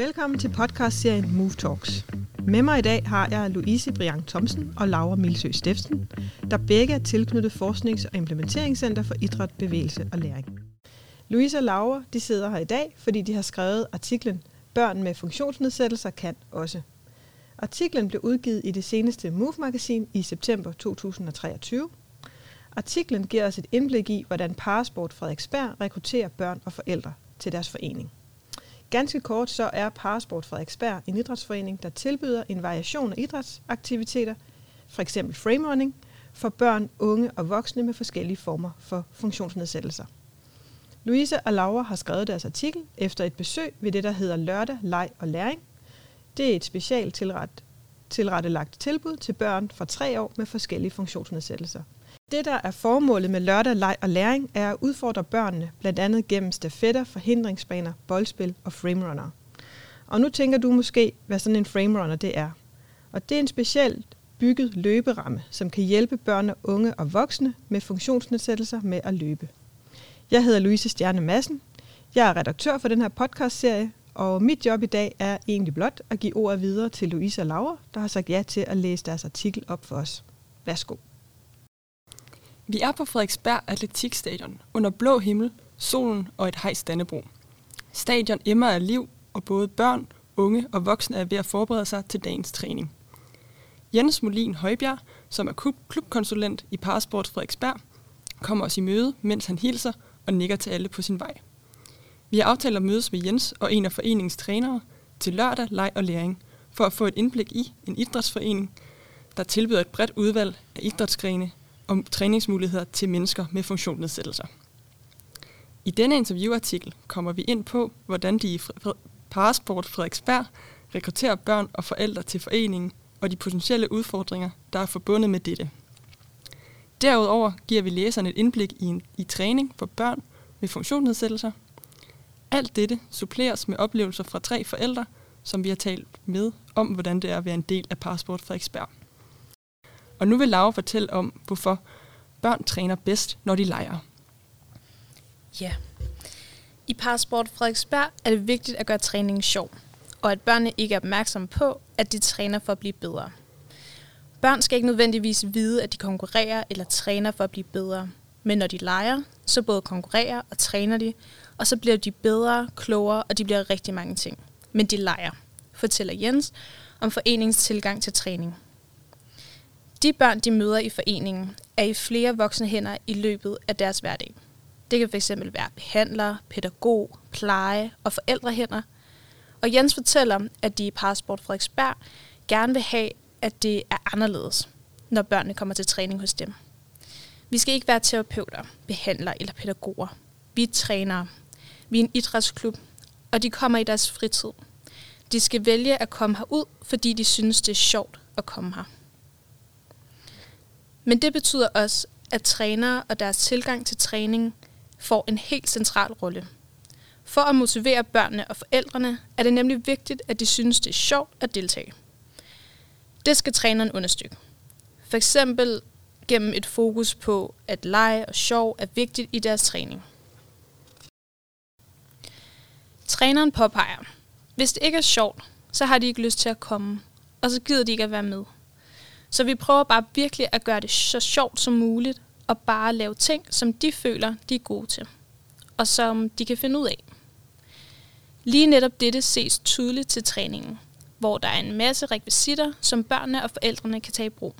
Velkommen til podcastserien Move Talks. Med mig i dag har jeg Louise Brian Thomsen og Laura Milsø Steffensen, der begge er tilknyttet Forsknings- og Implementeringscenter for Idræt, Bevægelse og Læring. Louise og Laura de sidder her i dag, fordi de har skrevet artiklen Børn med funktionsnedsættelser kan også. Artiklen blev udgivet i det seneste Move-magasin i september 2023. Artiklen giver os et indblik i, hvordan Parasport Frederiksberg rekrutterer børn og forældre til deres forening. Ganske kort så er Parasport Frederiksberg en idrætsforening, der tilbyder en variation af idrætsaktiviteter, f.eks. framerunning, for børn, unge og voksne med forskellige former for funktionsnedsættelser. Louise og Laura har skrevet deres artikel efter et besøg ved det, der hedder Lørdag, Leg og Læring. Det er et specielt tilret, tilrettelagt tilbud til børn fra tre år med forskellige funktionsnedsættelser. Det, der er formålet med lørdag, leg og læring, er at udfordre børnene, blandt andet gennem stafetter, forhindringsbaner, boldspil og framerunner. Og nu tænker du måske, hvad sådan en framerunner det er. Og det er en specielt bygget løberamme, som kan hjælpe børn og unge og voksne med funktionsnedsættelser med at løbe. Jeg hedder Louise Stjerne Madsen. Jeg er redaktør for den her podcastserie, og mit job i dag er egentlig blot at give ordet videre til Louise og Laura, der har sagt ja til at læse deres artikel op for os. Værsgo. Vi er på Frederiksberg Atletikstadion under blå himmel, solen og et hejs Dannebro. Stadion emmer af liv, og både børn, unge og voksne er ved at forberede sig til dagens træning. Jens Molin Højbjerg, som er klubkonsulent i Parasport Frederiksberg, kommer os i møde, mens han hilser og nikker til alle på sin vej. Vi har aftalt at mødes med Jens og en af foreningens trænere til lørdag, leg og læring, for at få et indblik i en idrætsforening, der tilbyder et bredt udvalg af idrætsgrene om træningsmuligheder til mennesker med funktionsnedsættelser. I denne interviewartikel kommer vi ind på, hvordan de i Parasport Frederiksberg rekrutterer børn og forældre til foreningen og de potentielle udfordringer, der er forbundet med dette. Derudover giver vi læserne et indblik i, en, i træning for børn med funktionsnedsættelser. Alt dette suppleres med oplevelser fra tre forældre, som vi har talt med om, hvordan det er at være en del af Parasport Frederiksberg. Og nu vil Laura fortælle om, hvorfor børn træner bedst, når de leger. Ja. I Parasport Frederiksberg er det vigtigt at gøre træningen sjov, og at børnene ikke er opmærksomme på, at de træner for at blive bedre. Børn skal ikke nødvendigvis vide, at de konkurrerer eller træner for at blive bedre. Men når de leger, så både konkurrerer og træner de, og så bliver de bedre, klogere, og de bliver rigtig mange ting. Men de leger, fortæller Jens om foreningens tilgang til træning. De børn, de møder i foreningen, er i flere voksne hænder i løbet af deres hverdag. Det kan fx være behandler, pædagog, pleje og forældrehænder. Og Jens fortæller, at de i Parasport Frederiksberg gerne vil have, at det er anderledes, når børnene kommer til træning hos dem. Vi skal ikke være terapeuter, behandlere eller pædagoger. Vi er trænere. Vi er en idrætsklub, og de kommer i deres fritid. De skal vælge at komme herud, fordi de synes, det er sjovt at komme her. Men det betyder også, at trænere og deres tilgang til træning får en helt central rolle. For at motivere børnene og forældrene er det nemlig vigtigt, at de synes, det er sjovt at deltage. Det skal træneren understøtte. For eksempel gennem et fokus på, at lege og sjov er vigtigt i deres træning. Træneren påpeger, hvis det ikke er sjovt, så har de ikke lyst til at komme, og så gider de ikke at være med. Så vi prøver bare virkelig at gøre det så sjovt som muligt, og bare lave ting, som de føler, de er gode til, og som de kan finde ud af. Lige netop dette ses tydeligt til træningen, hvor der er en masse rekvisitter, som børnene og forældrene kan tage i brug.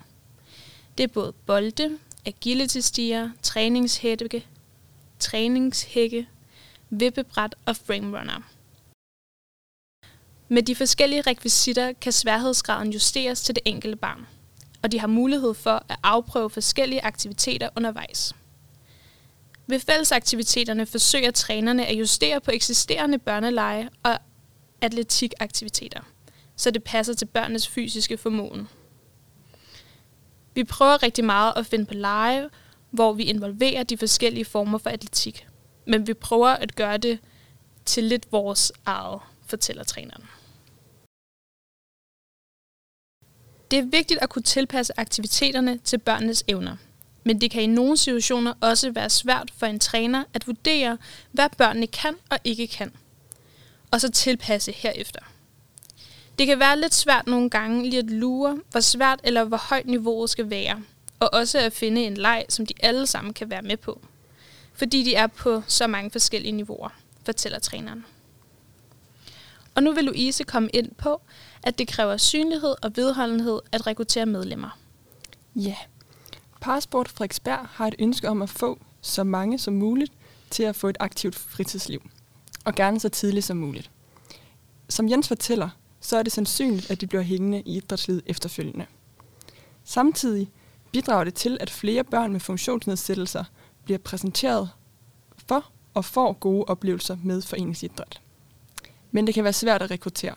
Det er både bolde, agility-stiger, træningshække, træningshække, vippebræt og framerunner. Med de forskellige rekvisitter kan sværhedsgraden justeres til det enkelte barn – og de har mulighed for at afprøve forskellige aktiviteter undervejs. Ved fællesaktiviteterne forsøger trænerne at justere på eksisterende børneleje og atletikaktiviteter, så det passer til børnenes fysiske formåen. Vi prøver rigtig meget at finde på lege, hvor vi involverer de forskellige former for atletik, men vi prøver at gøre det til lidt vores eget, fortæller træneren. Det er vigtigt at kunne tilpasse aktiviteterne til børnenes evner. Men det kan i nogle situationer også være svært for en træner at vurdere, hvad børnene kan og ikke kan. og så tilpasse herefter. Det kan være lidt svært nogle gange lige at lure, hvor svært eller hvor højt niveauet skal være, og også at finde en leg, som de alle sammen kan være med på. Fordi de er på så mange forskellige niveauer, fortæller træneren. Og nu vil Louise komme ind på, at det kræver synlighed og vedholdenhed at rekruttere medlemmer. Ja, Parasport Frederiksberg har et ønske om at få så mange som muligt til at få et aktivt fritidsliv, og gerne så tidligt som muligt. Som Jens fortæller, så er det sandsynligt, at de bliver hængende i idrætslivet efterfølgende. Samtidig bidrager det til, at flere børn med funktionsnedsættelser bliver præsenteret for og får gode oplevelser med foreningsidræt. Men det kan være svært at rekruttere.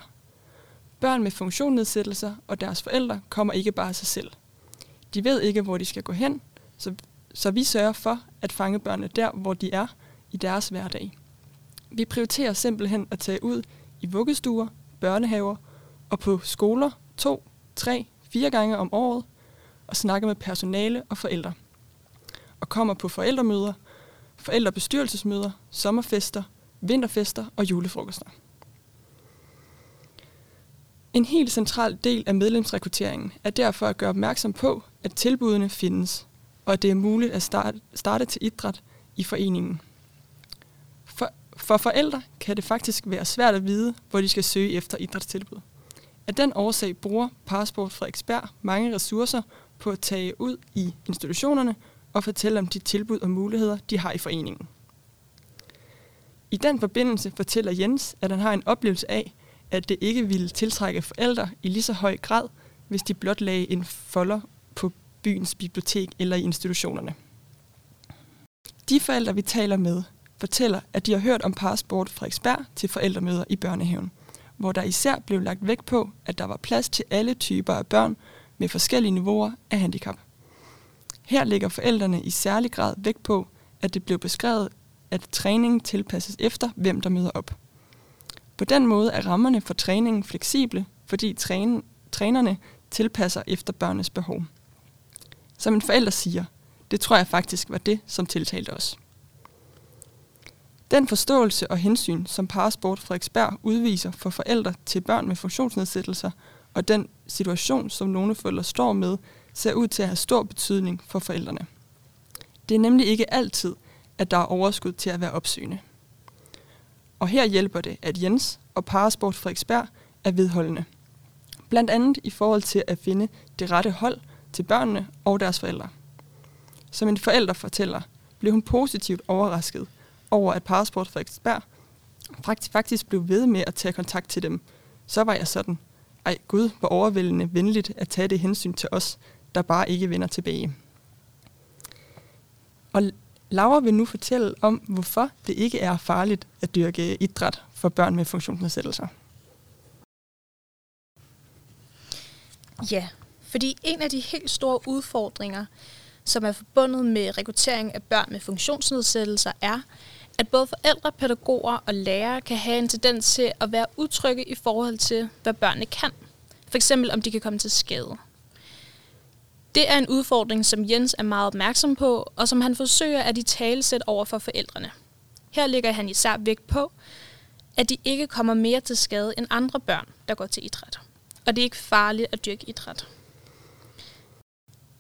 Børn med funktionsnedsættelser og deres forældre kommer ikke bare af sig selv. De ved ikke, hvor de skal gå hen, så, så vi sørger for at fange børnene der, hvor de er i deres hverdag. Vi prioriterer simpelthen at tage ud i vuggestuer, børnehaver og på skoler to, tre, fire gange om året og snakke med personale og forældre. Og kommer på forældremøder, forældrebestyrelsesmøder, sommerfester, vinterfester og julefrokoster. En helt central del af medlemsrekrutteringen er derfor at gøre opmærksom på, at tilbudene findes, og at det er muligt at starte, starte til idræt i foreningen. For, for forældre kan det faktisk være svært at vide, hvor de skal søge efter idrætstilbud. Af den årsag bruger Parasport Frederiksberg mange ressourcer på at tage ud i institutionerne og fortælle om de tilbud og muligheder, de har i foreningen. I den forbindelse fortæller Jens, at han har en oplevelse af, at det ikke ville tiltrække forældre i lige så høj grad, hvis de blot lagde en folder på byens bibliotek eller i institutionerne. De forældre, vi taler med, fortæller, at de har hørt om Parasport ekspert til forældremøder i børnehaven, hvor der især blev lagt vægt på, at der var plads til alle typer af børn med forskellige niveauer af handicap. Her lægger forældrene i særlig grad vægt på, at det blev beskrevet, at træningen tilpasses efter, hvem der møder op. På den måde er rammerne for træningen fleksible, fordi trænen, trænerne tilpasser efter børnenes behov. Som en forælder siger, det tror jeg faktisk var det, som tiltalte os. Den forståelse og hensyn, som Parasport Frederiksberg udviser for forældre til børn med funktionsnedsættelser, og den situation, som nogle forældre står med, ser ud til at have stor betydning for forældrene. Det er nemlig ikke altid, at der er overskud til at være opsøgende. Og her hjælper det, at Jens og Parasport Frederiksberg er vedholdende. Blandt andet i forhold til at finde det rette hold til børnene og deres forældre. Som en forælder fortæller, blev hun positivt overrasket over, at Parasport Frederiksberg faktisk blev ved med at tage kontakt til dem. Så var jeg sådan, ej Gud, hvor overvældende venligt at tage det hensyn til os, der bare ikke vender tilbage. Og Laura vil nu fortælle om, hvorfor det ikke er farligt at dyrke idræt for børn med funktionsnedsættelser. Ja, fordi en af de helt store udfordringer, som er forbundet med rekruttering af børn med funktionsnedsættelser, er, at både forældre, pædagoger og lærere kan have en tendens til at være utrygge i forhold til, hvad børnene kan. For eksempel om de kan komme til skade. Det er en udfordring, som Jens er meget opmærksom på, og som han forsøger at i talesæt over for forældrene. Her ligger han især vægt på, at de ikke kommer mere til skade end andre børn, der går til idræt. Og det er ikke farligt at dyrke idræt.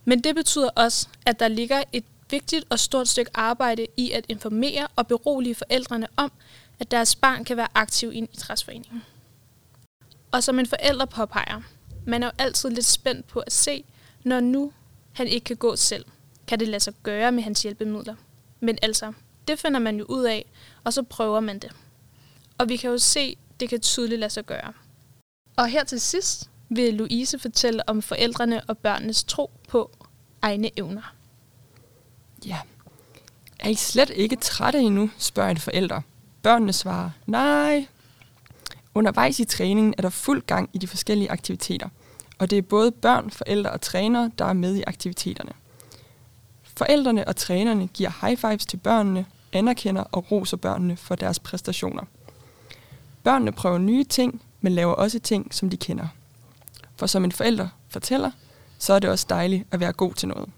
Men det betyder også, at der ligger et vigtigt og stort stykke arbejde i at informere og berolige forældrene om, at deres barn kan være aktiv i en idrætsforening. Og som en forælder påpeger, man er jo altid lidt spændt på at se, når nu han ikke kan gå selv, kan det lade sig gøre med hans hjælpemidler. Men altså, det finder man jo ud af, og så prøver man det. Og vi kan jo se, det kan tydeligt lade sig gøre. Og her til sidst vil Louise fortælle om forældrene og børnenes tro på egne evner. Ja. Er I slet ikke trætte endnu, spørger en forælder. Børnene svarer, nej. Undervejs i træningen er der fuld gang i de forskellige aktiviteter – og det er både børn, forældre og trænere, der er med i aktiviteterne. Forældrene og trænerne giver high fives til børnene, anerkender og roser børnene for deres præstationer. Børnene prøver nye ting, men laver også ting, som de kender. For som en forælder fortæller, så er det også dejligt at være god til noget.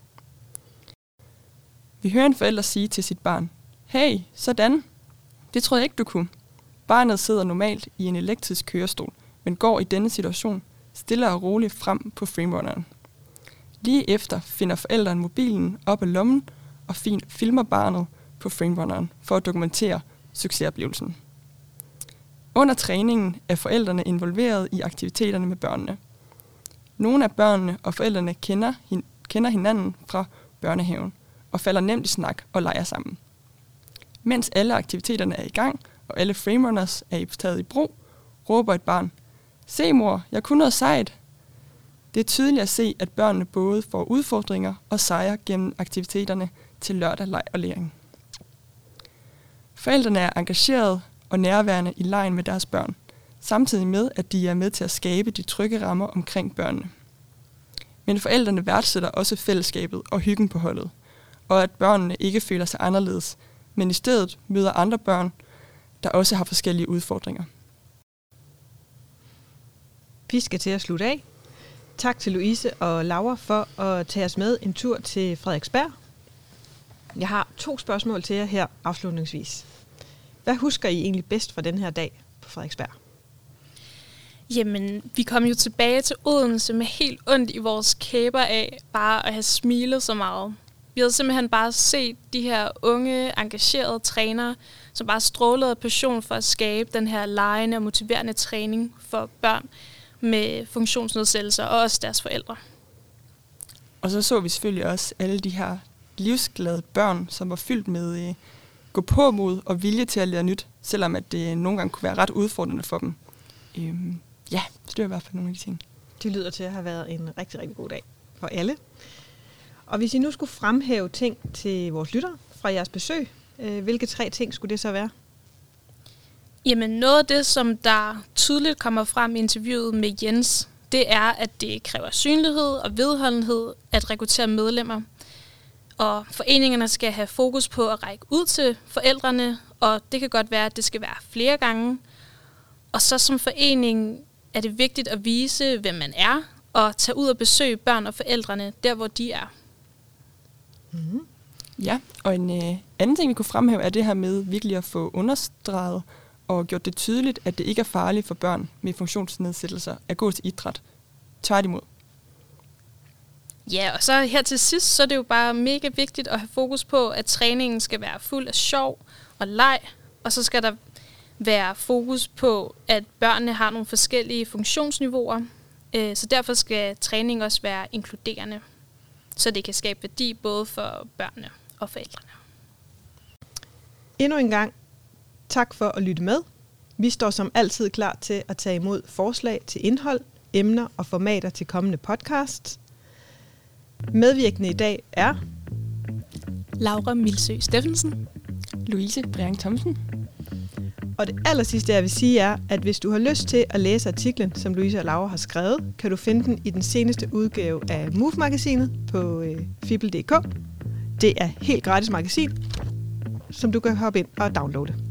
Vi hører en forælder sige til sit barn, Hey, sådan. Det troede jeg ikke, du kunne. Barnet sidder normalt i en elektrisk kørestol, men går i denne situation stille og roligt frem på framerunneren. Lige efter finder forældrene mobilen op af lommen og filmer barnet på framerunneren for at dokumentere succesoplevelsen. Under træningen er forældrene involveret i aktiviteterne med børnene. Nogle af børnene og forældrene kender, kender hinanden fra børnehaven og falder nemt i snak og leger sammen. Mens alle aktiviteterne er i gang, og alle framerunners er taget i brug, råber et barn, Se mor, jeg kunne noget sejt. Det er tydeligt at se, at børnene både får udfordringer og sejre gennem aktiviteterne til lørdag, leg og læring. Forældrene er engageret og nærværende i lejen med deres børn, samtidig med, at de er med til at skabe de trygge rammer omkring børnene. Men forældrene værdsætter også fællesskabet og hyggen på holdet, og at børnene ikke føler sig anderledes, men i stedet møder andre børn, der også har forskellige udfordringer. Vi skal til at slutte af. Tak til Louise og Laura for at tage os med en tur til Frederiksberg. Jeg har to spørgsmål til jer her afslutningsvis. Hvad husker I egentlig bedst fra den her dag på Frederiksberg? Jamen, vi kom jo tilbage til Odense med helt ondt i vores kæber af bare at have smilet så meget. Vi havde simpelthen bare set de her unge, engagerede trænere, som bare strålede passion for at skabe den her lejende og motiverende træning for børn med funktionsnedsættelser og også deres forældre. Og så så vi selvfølgelig også alle de her livsglade børn, som var fyldt med øh, gå på mod og vilje til at lære nyt, selvom at det nogle gange kunne være ret udfordrende for dem. Øhm, ja, så det var i hvert fald nogle af de ting. Det lyder til at have været en rigtig, rigtig god dag for alle. Og hvis I nu skulle fremhæve ting til vores lytter fra jeres besøg, øh, hvilke tre ting skulle det så være? Jamen noget af det, som der tydeligt kommer frem i interviewet med Jens, det er, at det kræver synlighed og vedholdenhed at rekruttere medlemmer. Og foreningerne skal have fokus på at række ud til forældrene, og det kan godt være, at det skal være flere gange. Og så som forening er det vigtigt at vise, hvem man er, og tage ud og besøge børn og forældrene der, hvor de er. Mm-hmm. Ja, og en øh, anden ting, vi kunne fremhæve, er det her med virkelig at få understreget og gjort det tydeligt, at det ikke er farligt for børn med funktionsnedsættelser at gå til idræt. Tværtimod. Ja, og så her til sidst, så er det jo bare mega vigtigt at have fokus på, at træningen skal være fuld af sjov og leg, og så skal der være fokus på, at børnene har nogle forskellige funktionsniveauer, øh, så derfor skal træning også være inkluderende, så det kan skabe værdi både for børnene og forældrene. Endnu en gang Tak for at lytte med. Vi står som altid klar til at tage imod forslag til indhold, emner og formater til kommende podcasts. Medvirkende i dag er Laura Milsø Steffensen, Louise Brian Thomsen. Og det aller sidste, jeg vil sige, er, at hvis du har lyst til at læse artiklen, som Louise og Laura har skrevet, kan du finde den i den seneste udgave af Move-magasinet på øh, fibel.dk. Det er helt gratis magasin, som du kan hoppe ind og downloade.